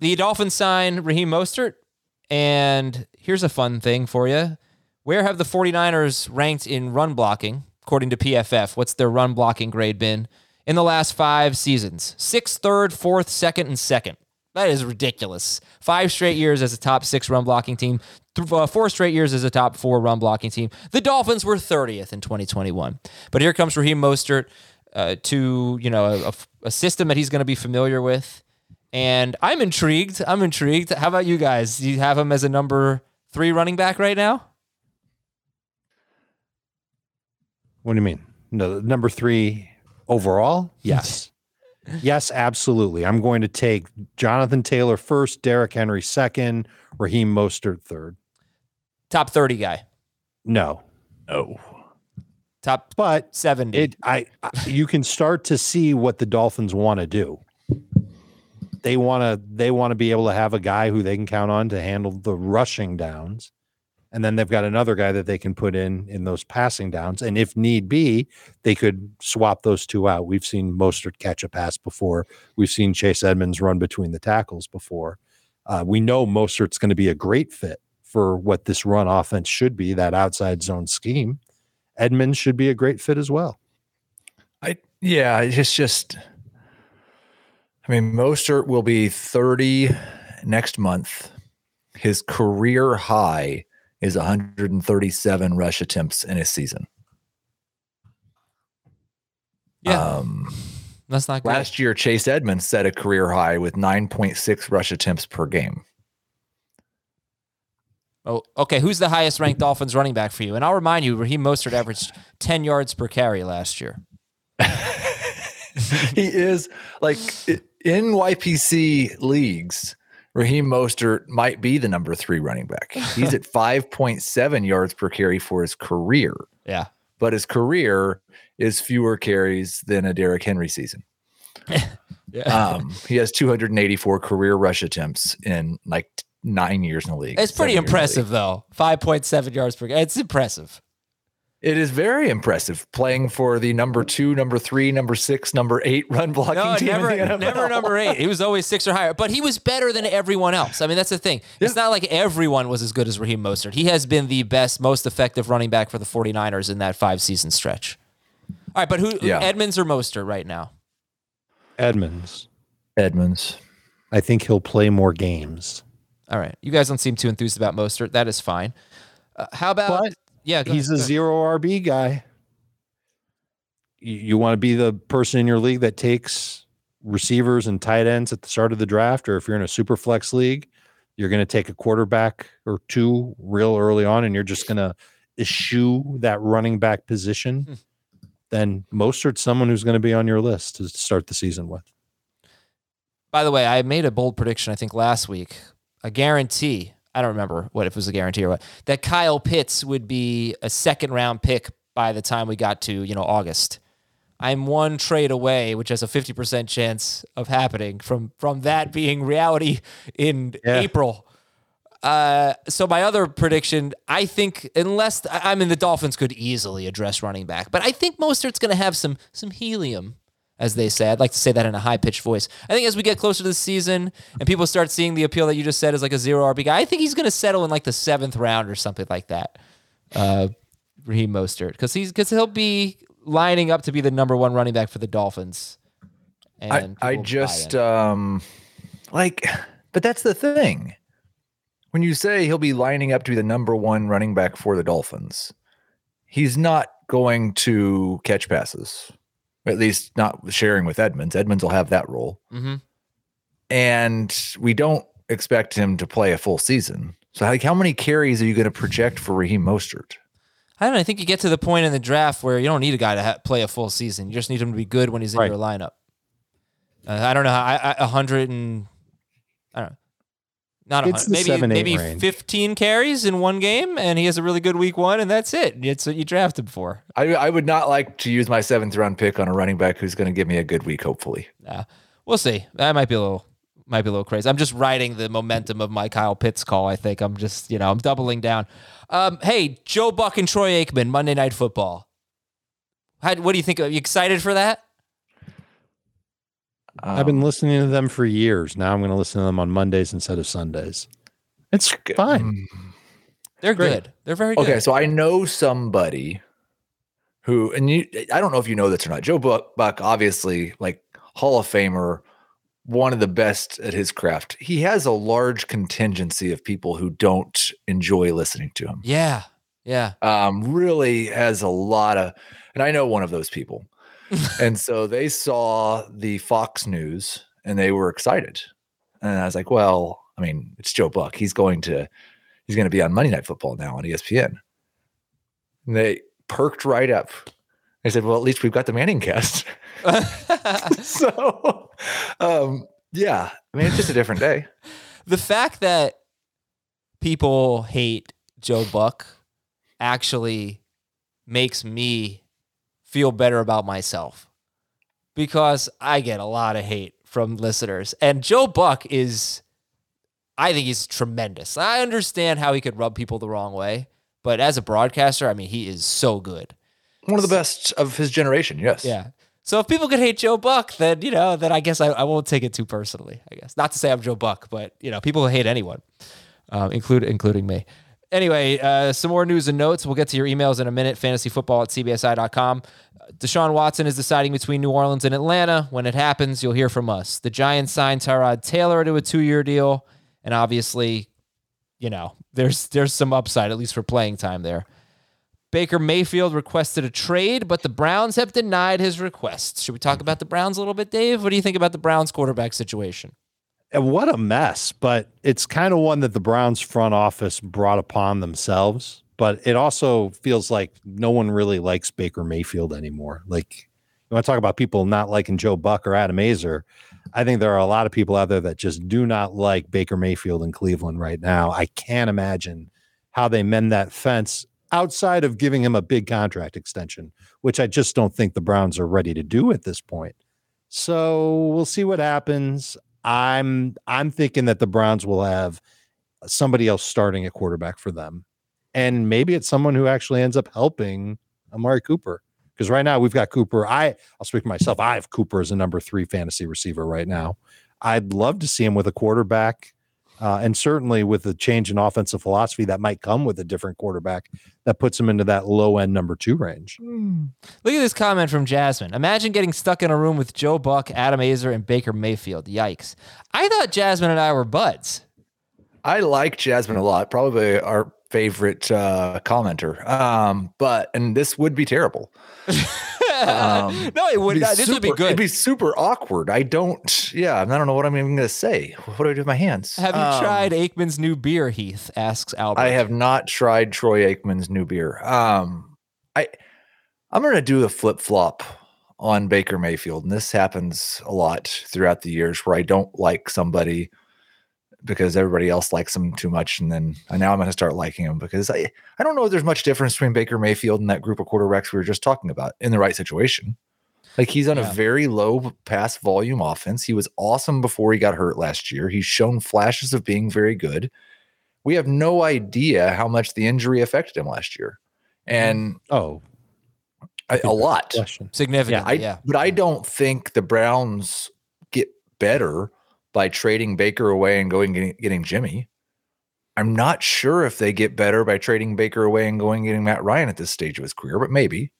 The Dolphins sign Raheem Mostert. And here's a fun thing for you. Where have the 49ers ranked in run blocking, according to PFF? What's their run blocking grade been in the last five seasons? Sixth, third, fourth, second, and second. That is ridiculous. Five straight years as a top six run blocking team, uh, four straight years as a top four run blocking team. The Dolphins were 30th in 2021. But here comes Raheem Mostert uh, to you know a, a system that he's going to be familiar with. And I'm intrigued. I'm intrigued. How about you guys? Do you have him as a number three running back right now? What do you mean? No, number three overall? Yes. *laughs* yes, absolutely. I'm going to take Jonathan Taylor first, Derrick Henry second, Raheem Mostert third. Top 30 guy. No, No. Top but 70. it I, I you can start to see what the Dolphins want to do. They want to they want to be able to have a guy who they can count on to handle the rushing downs. And then they've got another guy that they can put in in those passing downs. And if need be, they could swap those two out. We've seen Mostert catch a pass before. We've seen Chase Edmonds run between the tackles before. Uh, we know Mostert's going to be a great fit for what this run offense should be, that outside zone scheme. Edmonds should be a great fit as well. I yeah, it's just I mean, Mostert will be 30 next month. His career high is 137 rush attempts in a season. yeah, Um, that's not good. last year, Chase Edmonds set a career high with 9.6 rush attempts per game. oh, okay. Who's the highest ranked Dolphins running back for you? And I'll remind you, Raheem Mostert averaged 10 yards per carry last year. *laughs* he is like i- in YPC leagues. Raheem Mostert might be the number three running back. *laughs* He's at 5.7 yards per carry for his career, Yeah. but his career is fewer carries than a Derrick Henry season. *laughs* Yeah. Um, he has 284 career rush attempts in like nine years in the league. it's pretty seven years in the impressive, though. 5.7 yards per It's impressive. It is very impressive playing for the number two, number three, number six, number eight run blocking No, team. in the never, NFL. never number eight. He was always six or higher, but he was better than everyone else. I mean, that's the thing. It's not like everyone was as good as Raheem Mostert. He has been the best, most effective running back for the 49ers in that five season stretch. All right, but who, Yeah. Edmonds or Mostert right now? Edmonds. Edmonds. I think he'll play more games. All right. You guys don't seem too enthused about Mostert. That is fine. Uh, how about, But yeah, He's ahead, a zero RB guy. You, you want to be the person in your league that takes receivers and tight ends at the start of the draft, or if you're in a super flex league, you're going to take a quarterback or two real early on, and you're just going to eschew that running back Hmm. position. Then Mostert's someone who's going to be on your list to start the season with. By the way, I made a bold prediction, I think last week, a guarantee. I don't remember what if it was a guarantee or what, that Kyle Pitts would be a second round pick by the time we got to, you know, August. I'm one trade away, which has a 50% chance of happening from from that being reality in Yeah. April. Uh, so my other prediction, I think, unless I I mean the Dolphins could easily address running back, but I think Mostert's going to have some some helium, as they say. I'd like to say that in a high pitched voice. I think as we get closer to the season and people start seeing the appeal that you just said as like a zero RB guy, I think he's going to settle in like the seventh round or something like that. Uh, Raheem Mostert, because he's because he'll be lining up to be the number one running back for the Dolphins. I, And I buy just um like but that's the thing. When you say he'll be lining up to be the number one running back for the Dolphins, he's not going to catch passes. At least not sharing with Edmonds. Edmonds will have that role. Mhm. And we don't expect him to play a full season. So like how many carries are you going to project for Raheem Mostert? I don't know. I think you get to the point in the draft where you don't need a guy to ha- play a full season. You just need him to be good when he's in Right. your lineup. Uh, I don't know. how- I, I, a hundred and I don't know. Not a It's hundred. Maybe seven, maybe range. fifteen carries in one game, and he has a really good week one, and that's it. It's what you draft him for. I, I would not like to use my seventh round pick on a running back who's going to give me a good week, hopefully. Yeah, we'll see. That might be a little might be a little crazy. I'm just riding the momentum of my Kyle Pitts call. I think I'm just you know I'm doubling down. Um, hey, Joe Buck and Troy Aikman Monday Night Football. How, what do you think? Are you excited for that? I've been Um, listening to them for years. Now I'm going to listen to them on Mondays instead of Sundays. It's fine. They're Great. good. They're very good. Okay, so I know somebody who, and you, I don't know if you know this or not. Joe Buck, Buck, obviously, like Hall of Famer, one of the best at his craft. He has a large contingency of people who don't enjoy listening to him. Yeah. Yeah. Um, really has a lot of, and I know one of those people. And so they saw the Fox News and they were excited. And I was like, well, I mean, it's Joe Buck. He's going to he's going to be on Monday Night Football now on ESPN. And they perked right up. I said, well, at least we've got the Manning cast. *laughs* *laughs* so um yeah, I mean, it's just a different day. the fact that people hate Joe Buck actually makes me feel better about myself because I get a lot of hate from listeners. And Joe Buck is, I think he's tremendous. I understand how he could rub people the wrong way, but as a broadcaster, I mean, he is so good. One of the best of his generation, yes. Yeah. So if people could hate Joe Buck, then you know, then I guess I, I won't take it too personally. I guess not to say I'm Joe Buck, but you know, people hate anyone, um, include including me. Anyway, uh, some more news and notes. We'll get to your emails in a minute. Fantasyfootball at cbsi.com. Deshaun Watson is deciding between New Orleans and Atlanta. When it happens, you'll hear from us. The Giants signed Tyrod Taylor to a two-year deal, and obviously, you know, there's there's some upside at least for playing time there. Baker Mayfield requested a trade, but the Browns have denied his request. Should we talk about the Browns a little bit, Dave? What do you think about the Browns quarterback situation? What a mess, but it's kind of one that the Browns front office brought upon themselves. But it also feels like no one really likes Baker Mayfield anymore. Like, you want to talk about people not liking Joe Buck or Adam Aizer? I think there are a lot of people out there that just do not like Baker Mayfield in Cleveland right now. I can't imagine how they mend that fence outside of giving him a big contract extension, which I just don't think the Browns are ready to do at this point. So we'll see what happens. I'm I'm thinking that the Browns will have somebody else starting at quarterback for them. And maybe it's someone who actually ends up helping Amari Cooper. Because right now we've got Cooper. I I'll speak for myself. I have Cooper as a number three fantasy receiver right now. I'd love to see him with a quarterback, uh, and certainly with the change in offensive philosophy that might come with a different quarterback that puts him into that low end number two range. Look at this comment from Jasmine. Imagine getting stuck in a room with Joe Buck, Adam Aizer, and Baker Mayfield. Yikes. I thought Jasmine and I were buds. I like Jasmine a lot. Probably our favorite uh, commenter. Um, but and this would be terrible. *laughs* Um, *laughs* no, it would. This would be good. It'd be super awkward. I don't. Yeah, I don't know what I'm even going to say. What do I do with my hands? Have you Um, tried Aikman's new beer, Heath? Asks Albert. I have not tried Troy Aikman's new beer. Um, I I'm going to do the flip flop on Baker Mayfield, and this happens a lot throughout the years where I don't like somebody because everybody else likes him too much, and then and now I'm going to start liking him because I I don't know if there's much difference between Baker Mayfield and that group of quarterbacks we were just talking about in the right situation. Like he's on Yeah. a very low pass volume offense. He was awesome before he got hurt last year. He's shown flashes of being very good. We have no idea how much the injury affected him last year, mm-hmm. and Oh, a, a lot. Significant. significantly. I, Yeah. But I don't think the Browns get better by trading Baker away and going getting, getting Jimmy. I'm not sure if they get better by trading Baker away and going getting Matt Ryan at this stage of his career, but maybe.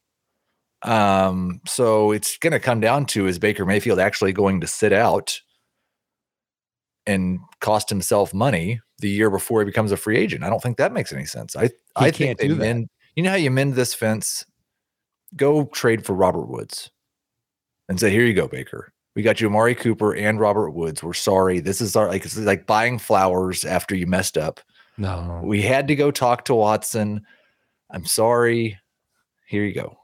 Um, so it's going to come down to is Baker Mayfield actually going to sit out and cost himself money the year before he becomes a free agent? I don't think that makes any sense. I I think can't they do that. mend. You know how you mend this fence? Go trade for Robert Woods and say, "Here you go, Baker. We got you Amari Cooper and Robert Woods. We're sorry. This is our like it's like buying flowers after you messed up. No, We had to go talk to Watson. I'm sorry. Here you go.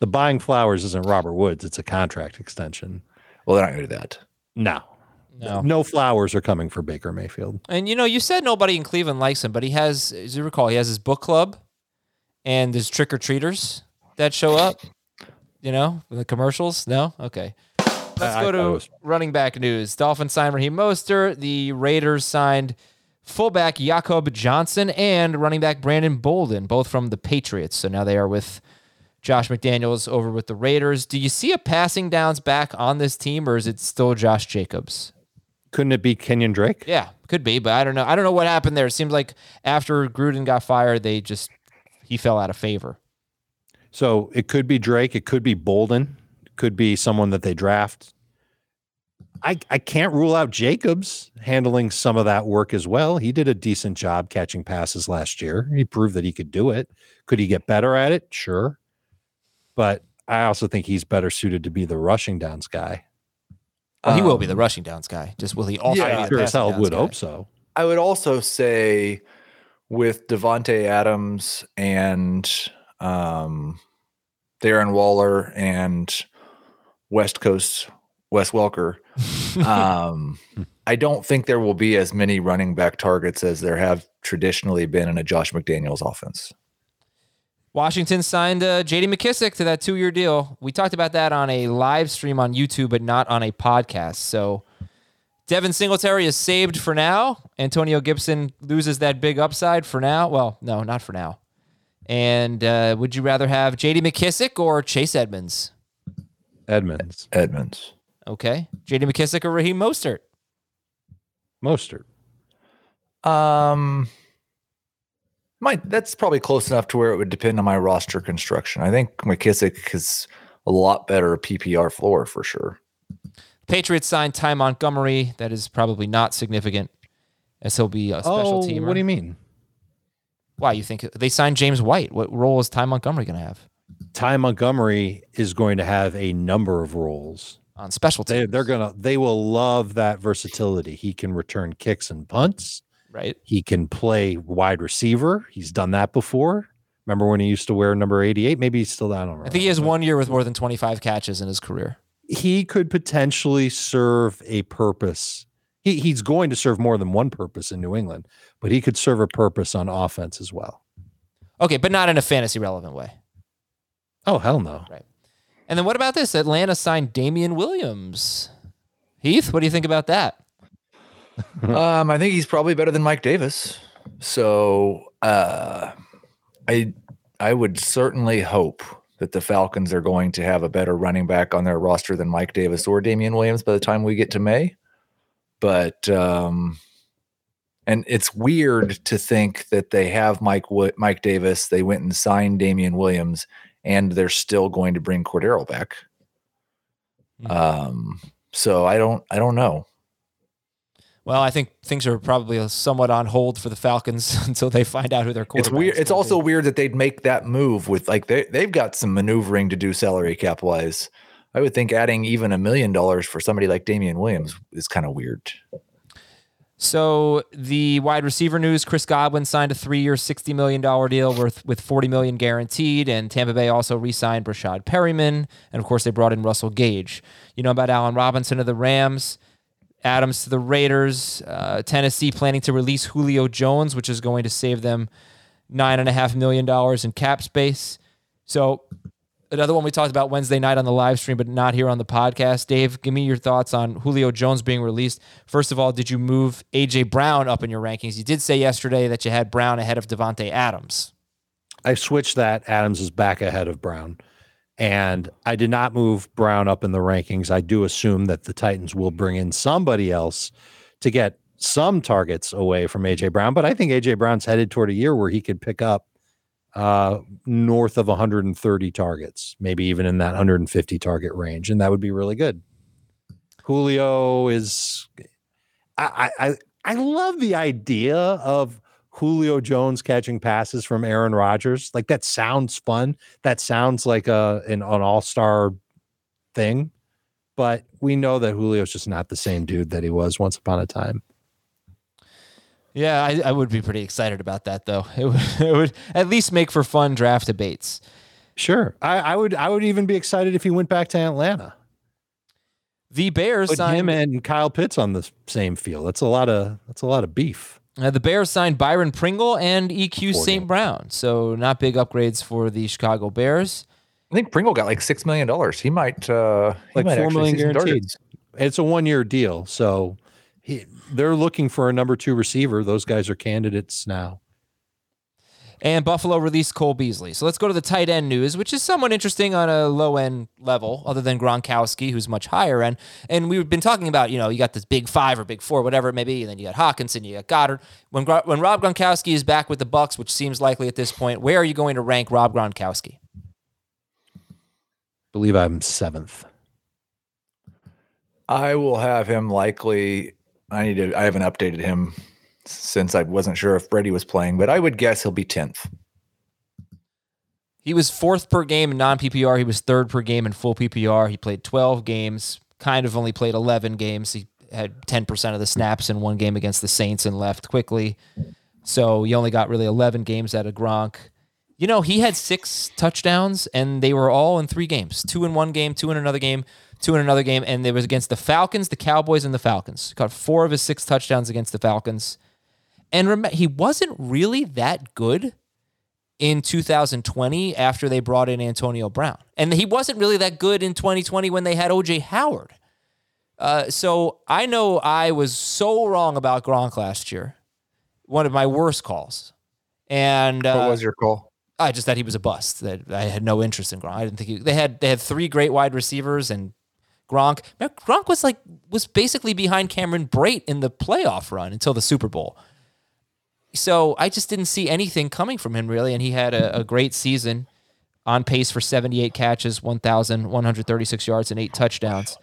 the buying flowers isn't Robert Woods. It's a contract extension. Well, they're not going to do that. No, No. no flowers are coming for Baker Mayfield. And you know, you said nobody in Cleveland likes him, but he has, as you recall, he has his book club and his trick or treaters that show up. You know, the commercials. No, okay. Let's I- go to was- running back news. Dolphins signed Raheem Mostert. The Raiders signed fullback Jakob Johnson and running back Brandon Bolden, both from the Patriots. So now they are with Josh McDaniels over with the Raiders. Do you see a passing downs back on this team, or is it still Josh Jacobs? Couldn't it be Kenyan Drake? Yeah, could be, but I don't know. I don't know what happened there. It seems like after Gruden got fired, they just he fell out of favor. So it could be Drake. It could be Bolden. It could be someone that they draft. I, I can't rule out Jacobs handling some of that work as well. He did a decent job catching passes last year. He proved that he could do it. Could he get better at it? Sure. But I also think he's better suited to be the rushing downs guy. Well, he will be the Um, rushing downs guy. Just will he also Yeah, be I the sure as hell downs would guy? hope so. I would also say with Davante Adams and um, Darren Waller and West Coast Wes Welker, um, *laughs* I don't think there will be as many running back targets as there have traditionally been in a Josh McDaniels offense. Washington signed uh, J.D. McKissic to that two-year deal. We talked about that on a live stream on YouTube, but not on a podcast. So Devin Singletary is saved for now. Antonio Gibson loses that big upside for now. Well, no, not for now. And uh, would you rather have J.D. McKissic or Chase Edmonds? Edmonds, Edmonds. Okay, J.D. McKissic or Raheem Mostert? Mostert. Um, my that's probably close enough to where it would depend on my roster construction. I think McKissic is a lot better PPR floor for sure. Patriots signed Ty Montgomery. That is probably not significant, as he'll be a special oh, teamer. what do you mean? Why you think they signed James White? What role is Ty Montgomery going to have Ty Montgomery is going to have a number of roles. on special They, teams? they're gonna they will love that versatility. He can return kicks and punts. right. He can play wide receiver. He's done that before. Remember when he used to wear number 88? Maybe he's still down on I think he has one year with more than 25 catches in his career. He could potentially serve a purpose. He, he's going to serve more than one purpose in New England, but he could serve a purpose on offense as well. Okay, but not in a fantasy relevant way. Oh, hell no. Right. And then what about this? Atlanta signed Damien Williams. Heath, what do you think about that? *laughs* um, I think he's probably better than Mike Davis. So uh, I I would certainly hope that the Falcons are going to have a better running back on their roster than Mike Davis or Damien Williams by the time we get to May. But um, and it's weird to think that they have Mike Mike Davis. They went and signed Damien Williams, and they're still going to bring Cordarrelle back. Mm-hmm. Um, so I don't I don't know. Well, I think things are probably somewhat on hold for the Falcons *laughs* until they find out who their quarterback. It's weird. It's also be. weird that they'd make that move with like they they've got some maneuvering to do salary cap wise. I would think adding even a million dollars for somebody like Damien Williams is kind of weird. So the wide receiver news: Chris Godwin signed a three-year, sixty million dollar deal worth with forty million guaranteed, and Tampa Bay also re-signed Breshad Perriman, and of course they brought in Russell Gage. You know about Allen Robinson of the Rams. Adams to the Raiders. Uh, Tennessee planning to release Julio Jones, which is going to save them nine and a half million dollars in cap space. So another one we talked about Wednesday night on the live stream, but not here on the podcast. Dave, give me your thoughts on Julio Jones being released. First of all, did you move AJ Brown up in your rankings? You did say yesterday that you had Brown ahead of Davante Adams. I switched that. Adams is back ahead of Brown. And I did not move Brown up in the rankings. I do assume that the Titans will bring in somebody else to get some targets away from AJ Brown. But I think AJ Brown's headed toward a year where he could pick up uh, north of 130 targets, maybe even in that 150 target range, and that would be really good. Julio is, I I I love the idea of Julio Jones catching passes from Aaron Rodgers. Like that sounds fun. That sounds like a an, an all star thing, but we know that Julio's just not the same dude that he was once upon a time. Yeah, I, I would be pretty excited about that though. *laughs* It would, it would at least make for fun draft debates. Sure, I, I would. I would even be excited if he went back to Atlanta. The Bears Put signed him and Kyle Pitts on the same field. That's a lot of that's a lot of beef. Uh, the Bears signed Byron Pringle and EQ St. Brown, so not big upgrades for the Chicago Bears. I think Pringle got like six million dollars. He might uh, he like might four million guaranteed. It's a one year deal, so he, they're looking for a number two receiver. Those guys are candidates now. And Buffalo released Cole Beasley. So let's go to the tight end news, which is somewhat interesting on a low end level, other than Gronkowski, who's much higher end. And we've been talking about, you know, you got this big five or big four, whatever it may be, and then you got Hockenson, you got Goedert. When when Rob Gronkowski is back with the Bucs, which seems likely at this point, where are you going to rank Rob Gronkowski? I believe I'm seventh. I will have him likely. I need to. I haven't updated him since I wasn't sure if Brady was playing, but I would guess he'll be 10th. He was fourth per game in non PPR. He was third per game in full PPR. He played 12 games, kind of only played 11 games. He had 10% of the snaps in one game against the Saints and left quickly. So he only got really 11 games out of Gronk. You know, he had six touchdowns and they were all in three games two in one game, two in another game, two in another game. And it was against the Falcons, the Cowboys, and the Falcons. Got four of his six touchdowns against the Falcons. And remember, he wasn't really that good in 2020 after they brought in Antonio Brown. And he wasn't really that good in 2020 when they had OJ Howard. Uh, so I know I was so wrong about Gronk last year. One of my worst calls. And uh, what was your call? I just thought he was a bust. That I had no interest in Gronk. I didn't think he, they had they had three great wide receivers and Gronk. Gronk was like was basically behind Cameron Brate in the playoff run until the Super Bowl. So I just didn't see anything coming from him really, and he had a, a great season, on pace for 78 catches, 1,136 yards, and eight touchdowns.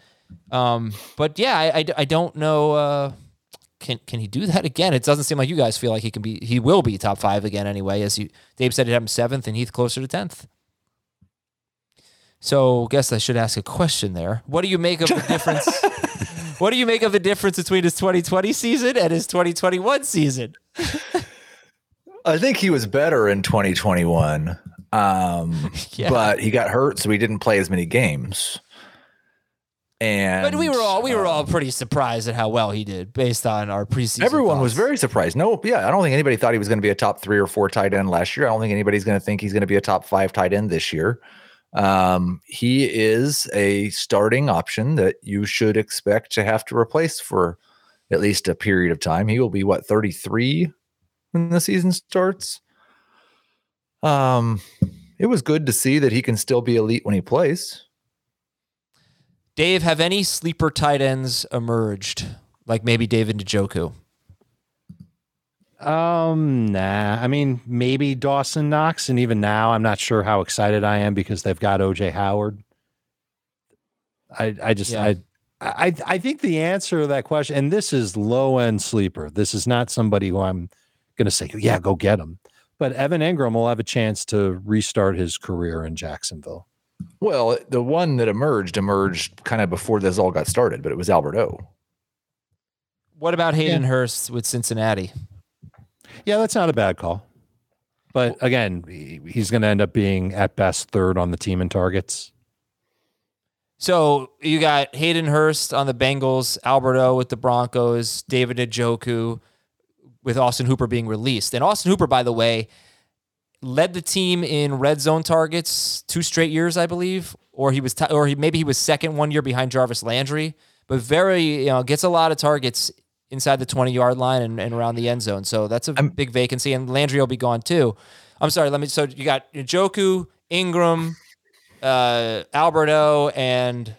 Um, but yeah, I, I, I don't know. Uh, can can he do that again? It doesn't seem like you guys feel like he can be. He will be top five again anyway. As you, Dave said, it him seventh, and Heath closer to tenth. So, I guess I should ask a question there. What do you make of the *laughs* difference? what do you make of the difference between his 2020 season and his 2021 season? *laughs* I think he was better in 2021. Um, *laughs* yeah. but he got hurt, so he didn't play as many games. And but we were all we were all um, pretty surprised at how well he did based on our preseason. Everyone thoughts. was very surprised. No, yeah, I don't think anybody thought he was going to be a top three or four tight end last year. I don't think anybody's going to think he's going to be a top five tight end this year. Um, he is a starting option that you should expect to have to replace for at least a period of time. He will be what 33 when the season starts. Um, it was good to see that he can still be elite when he plays. Dave, have any sleeper tight ends emerged? Like maybe David Njoku? Um, nah. I mean, maybe Dawson Knox, and even now, I'm not sure how excited I am because they've got OJ Howard. I, I just, Yeah. I, I, I think the answer to that question, and this is low end sleeper. This is not somebody who I'm going to say, yeah, go get him. But Evan Engram will have a chance to restart his career in Jacksonville. Well, the one that emerged emerged kind of before this all got started, but it was Alberto. What about Hayden Hurst with Cincinnati? Yeah, that's not a bad call. But again, he's going to end up being at best third on the team in targets. So you got Hayden Hurst on the Bengals, Alberto with the Broncos, David Njoku with Austin Hooper being released. And Austin Hooper, by the way, led the team in red zone targets two straight years, I believe, or he was, t- or he maybe he was second one year behind Jarvis Landry, but very you know gets a lot of targets inside the twenty yard line and, and around the end zone. So that's a big vacancy, and Landry will be gone too. I'm sorry. Let me. So you got Joku, Engram, uh, Alberto, and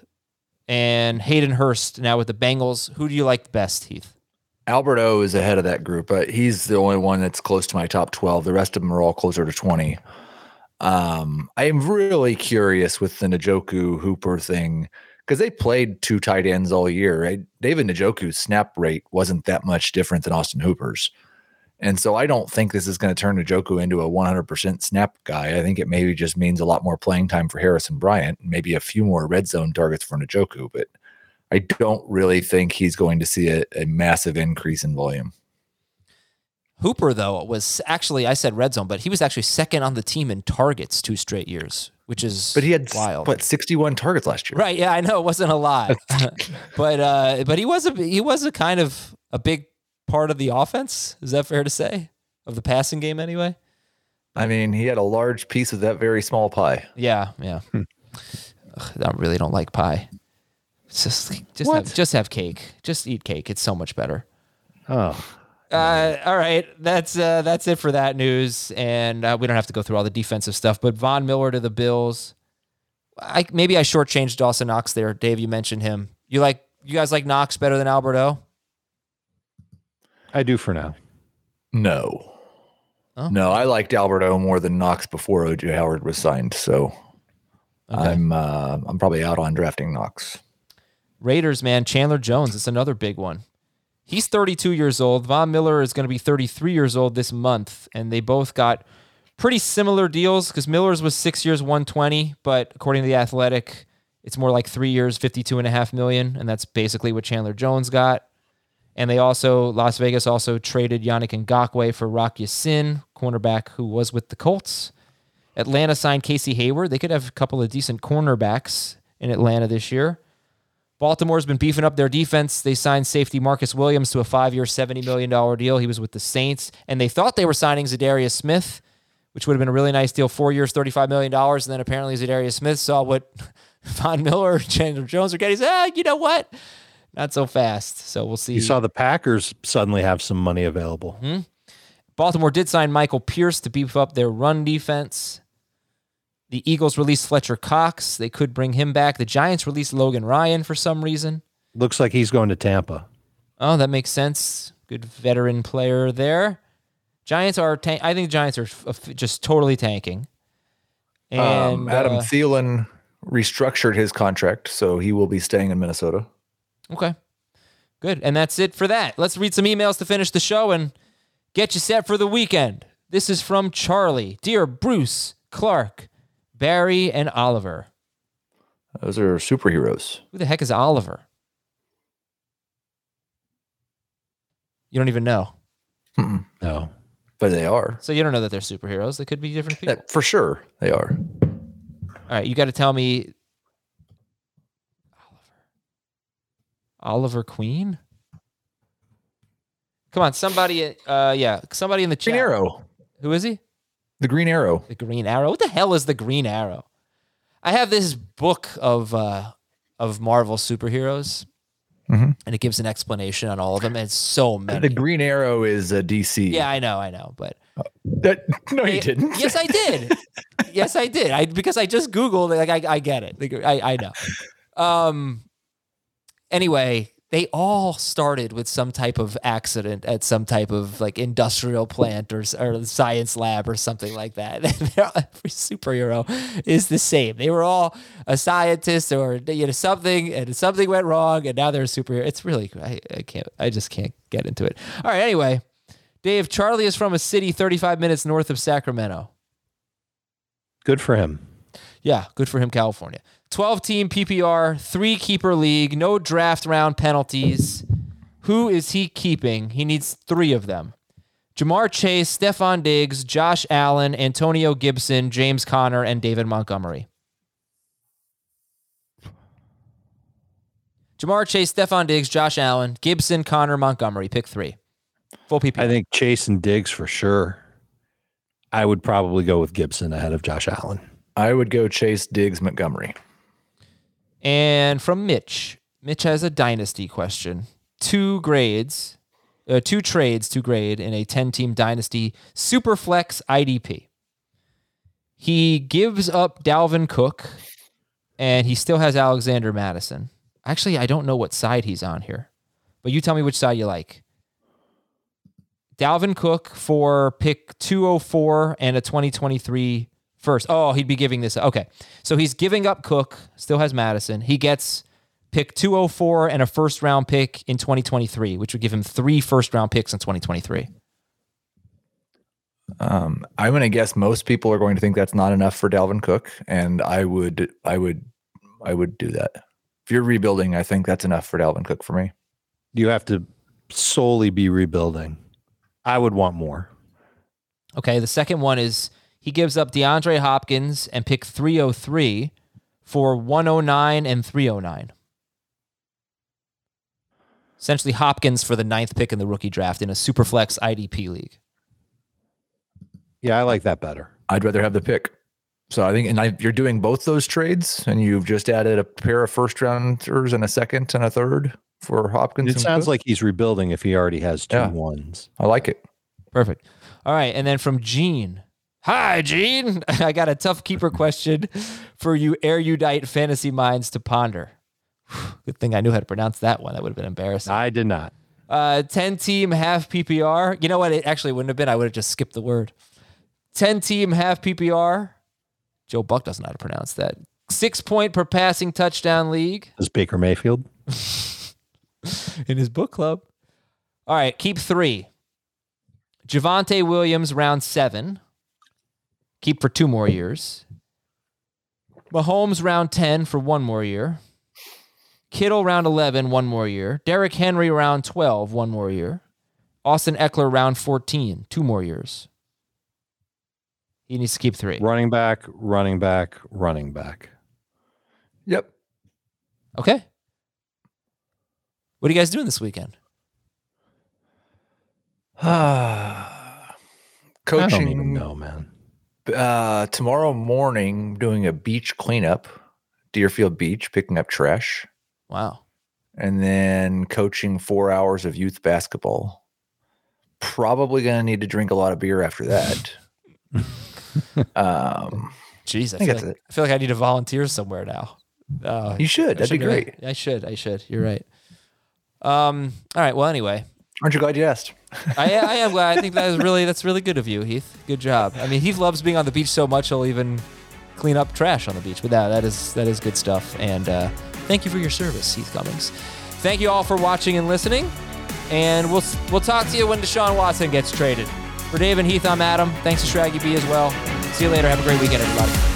and Hayden Hurst now with the Bengals. Who do you like best, Heath? Alberto is ahead of that group, but he's the only one that's close to my top 12. The rest of them are all closer to 20. Um, I am really curious with the Njoku Hooper thing because they played two tight ends all year. Right? David Njoku's snap rate wasn't that much different than Austin Hooper's. And so I don't think this is going to turn Njoku into a 100% snap guy. I think it maybe just means a lot more playing time for Harrison Bryant, maybe a few more red zone targets for Njoku. But I don't really think he's going to see a, a massive increase in volume. Hooper though was actually I said red zone, but he was actually second on the team in targets two straight years, which is But he had wild. what 61 targets last year. Right. Yeah, I know it wasn't a lot, *laughs* but uh, but he was a he was a kind of a big part of the offense. Is that fair to say of the passing game anyway? I mean, he had a large piece of that very small pie. Yeah. Yeah. Ugh, I really don't like pie. It's just just What? have, just have cake. Just eat cake. It's so much better. Oh, Uh, all right, that's uh, that's it for that news, and uh, we don't have to go through all the defensive stuff. But Von Miller to the Bills. I maybe I shortchanged Dawson Knox there. Dave, you mentioned him. You like you guys like Knox better than Alberto? I do for now. No. Oh. No, I liked Alberto more than Knox before OJ Howard was signed. So Okay. I'm uh, I'm probably out on drafting Knox. Raiders, man, Chandler Jones. It's another big one. He's 32 years old. Von Miller is going to be 33 years old this month, and they both got pretty similar deals because Miller's was six years, 120, but according to the Athletic, it's more like three years, 52 and a half million, and that's basically what Chandler Jones got. And they also, Las Vegas also traded Yannick Ngakoue for Rock Ya-Sin, cornerback who was with the Colts. Atlanta signed Casey Hayward. They could have a couple of decent cornerbacks in Atlanta this year. Baltimore's been beefing up their defense. They signed safety Marcus Williams to a five-year, $70 million deal. He was with the Saints, and they thought they were signing Za'Darius Smith, which would have been a really nice deal. Four years, $35 million. And then apparently Za'Darius Smith saw what *laughs* Von Miller, Chandler Jones are getting. He said, ah, you know what? Not so fast. So we'll see. You saw the Packers suddenly have some money available. Baltimore did sign Michael Pierce to beef up their run defense. The Eagles released Fletcher Cox. They could bring him back. The Giants released Logan Ryan for some reason. Looks like he's going to Tampa. Oh, that makes sense. Good veteran player there. Giants are. Tank- I think Giants are f- f- just totally tanking. And um, Adam uh, Thielen restructured his contract, so he will be staying in Minnesota. okay, good. And that's it for that. Let's read some emails to finish the show and get you set for the weekend. This is from Charlie, dear Bruce, Clark, Barry, and Oliver. Those are superheroes. Who the heck is Oliver? You don't even know. No. But they are. So you don't know that they're superheroes. They could be different people. That- for sure, they are. All right, you got to tell me Oliver. Oliver Queen? Come on, somebody uh yeah, somebody in the chat. Green Arrow. Who is he? The Green Arrow. The Green Arrow. What the hell is the Green Arrow? I have this book of uh of Marvel superheroes Mhm. and it gives an explanation on all of them. And it's so many. The Green Arrow is a DC. yeah, I know, I know, but That, *laughs* no, you Hey, didn't. yes, I did. *laughs* yes, I did. I because I just googled. Like I, I get it. Like, I, I know. Um. Anyway, they all started with some type of accident at some type of like industrial plant or or science lab or something like that. *laughs* Every superhero is the same. They were all a scientist or you know something, and something went wrong, and now they're a superhero. It's really I, I can't. I just can't get into it. All right. Anyway. Dave, Charlie is from a city 35 minutes north of Sacramento. Good for him. Yeah, good for him, California. 12 team PPR, three keeper league, no draft round penalties. Who is he keeping? He needs three of them Ja'Marr Chase, Stefon Diggs, Josh Allen, Antonio Gibson, James Conner, and David Montgomery. Ja'Marr Chase, Stefon Diggs, Josh Allen, Gibson, Conner, Montgomery. Pick three. Full PPR. I think Chase and Diggs for sure. I would probably go with Gibson ahead of Josh Allen. I would go Chase Diggs Montgomery. And from Mitch, Mitch has a dynasty question. Two grades, uh, two trades to grade in a 10 team dynasty Superflex IDP. He gives up Dalvin Cook and he still has Alexander Mattison. Actually, I don't know what side he's on here, but you tell me which side you like. Dalvin Cook for pick 204 and a 2023 first. Oh, he'd be giving this. Okay. So he's giving up Cook, still has Mattison. He gets pick 204 and a first round pick in 2023, which would give him three first round picks in 2023. Um, I'm going to guess most people are going to think that's not enough for Dalvin Cook, and I would, I would, I would do that. If you're rebuilding, I think that's enough for Dalvin Cook for me. You have to solely be rebuilding. I would want more. Okay. The second one is he gives up DeAndre Hopkins and pick 303 for 109 and 309. Essentially, Hopkins for the ninth pick in the rookie draft in a Superflex IDP league. Yeah, I like that better. I'd rather have the pick. So I think, and I, you're doing both those trades, and you've just added a pair of first rounders and a second and a third for Hopkins. It sounds Cook. like he's rebuilding if he already has two Yeah. ones. I like it. Perfect. All right. And then from Gene. Hi, Gene. *laughs* I got a tough keeper question for you erudite fantasy minds to ponder. *sighs* Good thing I knew how to pronounce that one. That would have been embarrassing. I did not. Uh, 10 team half PPR. You know what? It actually wouldn't have been. I would have just skipped the word. 10 team half PPR. Joe Buck doesn't know how to pronounce that. Six point per passing touchdown league Is Baker Mayfield? *laughs* in his book club. All right, keep three. Javonte Williams, round seven. Keep for two more years. Mahomes, round 10 for one more year. Kittle, round 11, one more year. Derrick Henry, round 12, one more year. Austin Ekeler, round 14, two more years. He needs to keep three. Running back, running back, running back. Yep. Okay. What are you guys doing this weekend? Coaching. *sighs* I don't even Coaching know, man. Uh, tomorrow morning, doing a beach cleanup, Deerfield Beach, picking up trash, Wow. and then coaching four hours of youth basketball. Probably going to need to drink a lot of beer after that. *laughs* um, Jeez, I, I feel like. I feel like I need to volunteer somewhere now. Uh, you should. That'd be should do great. I should. I should. You're right. Um. All right. Well, anyway, Aren't you glad you asked? I, I am glad. I think that is really that's really good of you, Heath. Good job. I mean, Heath loves being on the beach so much he'll even clean up trash on the beach. But that that is that is good stuff. And uh, thank you for your service, Heath Cummings. Thank you all for watching and listening. And we'll we'll talk to you when Deshaun Watson gets traded. For Dave and Heath, I'm Adam. Thanks to Shraggy B as well. See you later. Have a great weekend, everybody.